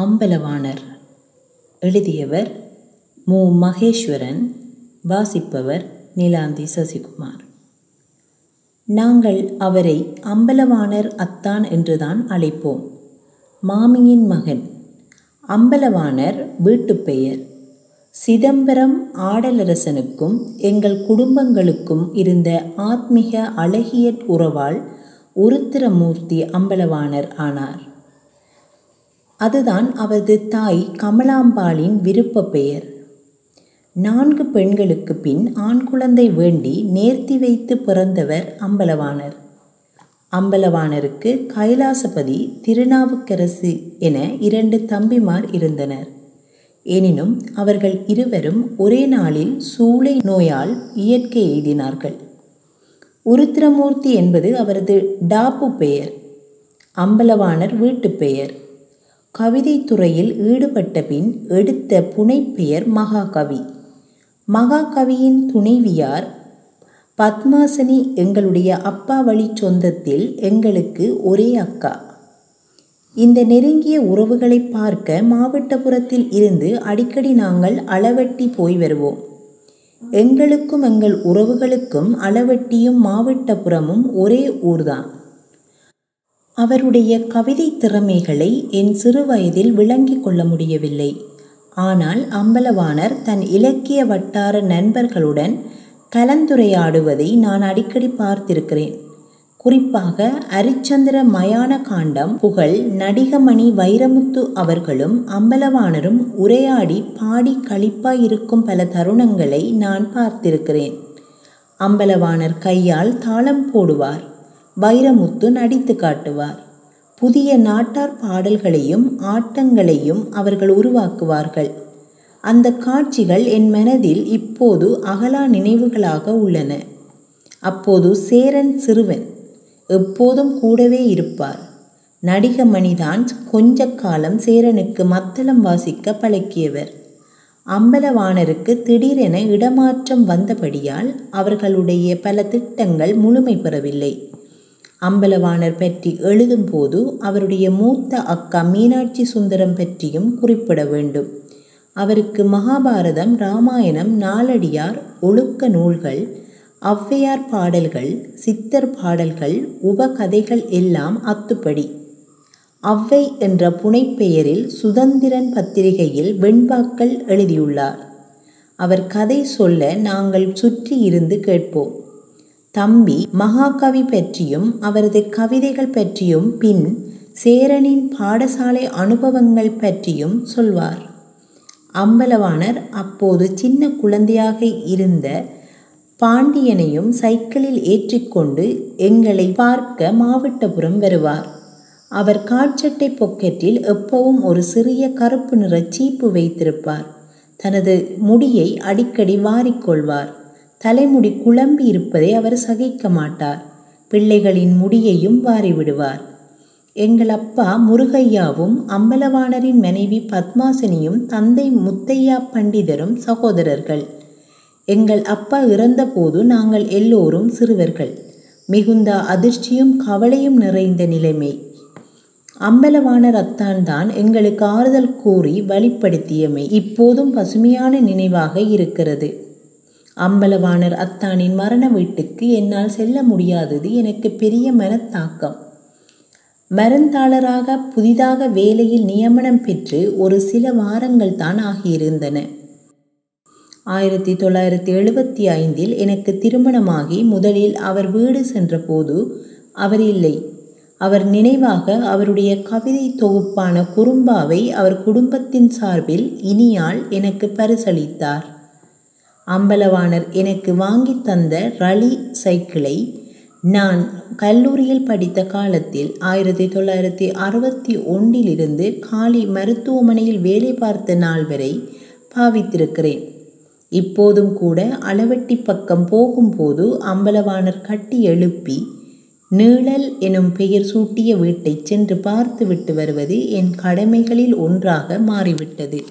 அம்பலவாணர். எழுதியவர் மு. மகேஸ்வரன். வாசிப்பவர் நிலாந்தி சசிகுமார். நாங்கள் அவரை அம்பலவாணர் அத்தான் என்றுதான் அழைப்போம். மாமியின் மகன். அம்பலவாணர் வீட்டு பெயர். சிதம்பரம் ஆடலரசனுக்கும் எங்கள் குடும்பங்களுக்கும் இருந்த ஆத்மிக அழகிய உறவால் உருத்திரமூர்த்தி அம்பலவாணர் ஆனார். அதுதான் அவரது தாய் கமலாம்பாளின் விருப்ப பெயர். நான்கு பெண்களுக்கு பின் ஆண் குழந்தை வேண்டி நேர்த்தி வைத்து பிறந்தவர் அம்பலவாணர். அம்பலவாணருக்கு கைலாசபதி திருநாவுக்கரசு என இரண்டு தம்பிமார் இருந்தனர். எனினும் அவர்கள் இருவரும் ஒரே நாளில் சூளை நோயால் இயற்கை எய்தினார்கள். உருத்திரமூர்த்தி என்பது அவரது டாப்பு பெயர். அம்பலவாணர் வீட்டுப் பெயர். கவிதைத்துறையில் ஈடுபட்ட பின் எடுத்த புனைப்பெயர் மகாகவி. மகாகவியின் துணைவியார் பத்மாசனி எங்களுடைய அப்பா வழி சொந்தத்தில் எங்களுக்கு ஒரே அக்கா. இந்த நெருங்கிய உறவுகளை பார்க்க மாவட்டபுரத்தில் இருந்து அடிக்கடி நாங்கள் அளவட்டி போய் வருவோம். எங்களுக்கும் எங்கள் உறவுகளுக்கும் அளவட்டியும் மாவட்டபுரமும் ஒரே ஊர்தான். அவருடைய கவிதை திறமைகளை என் சிறுவயதில் விளங்கிக் கொள்ள முடியவில்லை. ஆனால் அம்பலவாணர் தன் இலக்கிய வட்டார நண்பர்களுடன் கலந்துரையாடுவதை நான் அடிக்கடி பார்த்திருக்கிறேன். குறிப்பாக அரிச்சந்திர மயான காண்டம் புகழ் நடிகமணி வைரமுத்து அவர்களும் அம்பலவாணரும் உரையாடி பாடி களிப்பாய் இருக்கும் பல தருணங்களை நான் பார்த்திருக்கிறேன். அம்பலவாணர் கையால் தாளம் போடுவார். வைரமுத்து நடித்து காட்டுவார். புதிய நாட்டார் பாடல்களையும் ஆட்டங்களையும் அவர்கள் உருவாக்குவார்கள். அந்த காட்சிகள் என் மனதில் இப்போது அகலா நினைவுகளாக உள்ளன. அப்போது சேரன் சிறுவன் எப்போதும் கூடவே இருப்பார். நடிகமணிதான் கொஞ்ச காலம் சேரனுக்கு மத்தளம் வாசிக்க பழக்கியவர். அம்பலவாணருக்கு திடீரென இடமாற்றம் வந்தபடியால் அவர்களுடைய பல திட்டங்கள் முழுமை பெறவில்லை. அம்பலவாணர் பற்றி எழுதும்போது அவருடைய மூத்த அக்கா மீனாட்சி சுந்தரம் பற்றியும் குறிப்பிட வேண்டும். அவருக்கு மகாபாரதம் ராமாயணம் நாலடியார் ஒழுக்க நூல்கள் ஔவையார் பாடல்கள் சித்தர் பாடல்கள் உபகதைகள் எல்லாம் அத்துப்படி. ஔவை என்ற புனைப்பெயரில் சுதந்திரன் பத்திரிகையில் வெண்பாக்கள் எழுதியுள்ளார். அவர் கதை சொல்ல நாங்கள் சுற்றி இருந்து கேட்போம். தம்பி மகாகவி பற்றியும் அவரது கவிதைகள் பற்றியும் பின் சேரனின் பாடசாலை அனுபவங்கள் பற்றியும் சொல்வார். அம்பலவாணர் அப்போது சின்ன குழந்தையாக இருந்த பாண்டியனையும் சைக்கிளில் ஏற்றிக்கொண்டு எங்களை பார்க்க மாவட்டபுரம் வருவார். அவர் காட்சட்டை பொக்கெட்டில் எப்பவும் ஒரு சிறிய கருப்பு நிற சீப்பு வைத்திருப்பார். தனது முடியை அடிக்கடி வாரிக்கொள்வார். தலைமுடி குழம்பி இருப்பதை அவர் சகிக்க மாட்டார். பிள்ளைகளின் முடியையும் வாரிவிடுவார் எங்கள் அப்பா முருகையாவும் அம்பலவாணரின் மனைவி பத்மாசினியும் தந்தை முத்தையா பண்டிதரும் சகோதரர்கள். எங்கள் அப்பா இறந்தபோது நாங்கள் எல்லோரும் சிறுவர்கள். மிகுந்த அதிர்ச்சியும் கவலையும் நிறைந்த நிலைமை. அம்பலவாணர் அத்தான்தான் எங்களுக்கு ஆறுதல் கூறி வழிப்படுத்தியமை இப்போதும் பசுமையான நினைவாக இருக்கிறது. அம்பலவாணர் அத்தானின் மரண வீட்டுக்கு என்னால் செல்ல முடியாதது எனக்கு பெரிய மனத்தாக்கம். மருந்தாளராக புதிதாக வேலையில் நியமனம் பெற்று ஒரு சில வாரங்கள் தான் ஆகியிருந்தன. ஆயிரத்தி தொள்ளாயிரத்தி எழுபத்தி ஐந்தில் எனக்கு திருமணமாகி முதலில் அவர் வீடு சென்றபோது அவர் இல்லை. அவர் நினைவாக அவருடைய கவிதை தொகுப்பான குறும்பாவை அவர் குடும்பத்தின் சார்பில் இனியால் எனக்கு பரிசளித்தார். அம்பலவாணர் எனக்கு வாங்கி தந்த ரலி சைக்கிளை நான் கல்லூரியில் படித்த காலத்தில் ஆயிரத்தி தொள்ளாயிரத்தி அறுபத்தி ஒன்றிலிருந்து காலி மருத்துவமனையில் வேலை பார்த்த நாள் வரை பாவித்திருக்கிறேன். இப்போதும் கூட அளவெட்டி பக்கம் போகும்போது அம்பலவாணர் கட்டி எழுப்பி நீழல் எனும் பெயர் சூட்டிய வீட்டை சென்று பார்த்துவிட்டு வருவது என் கடமைகளில் ஒன்றாக மாறிவிட்டது.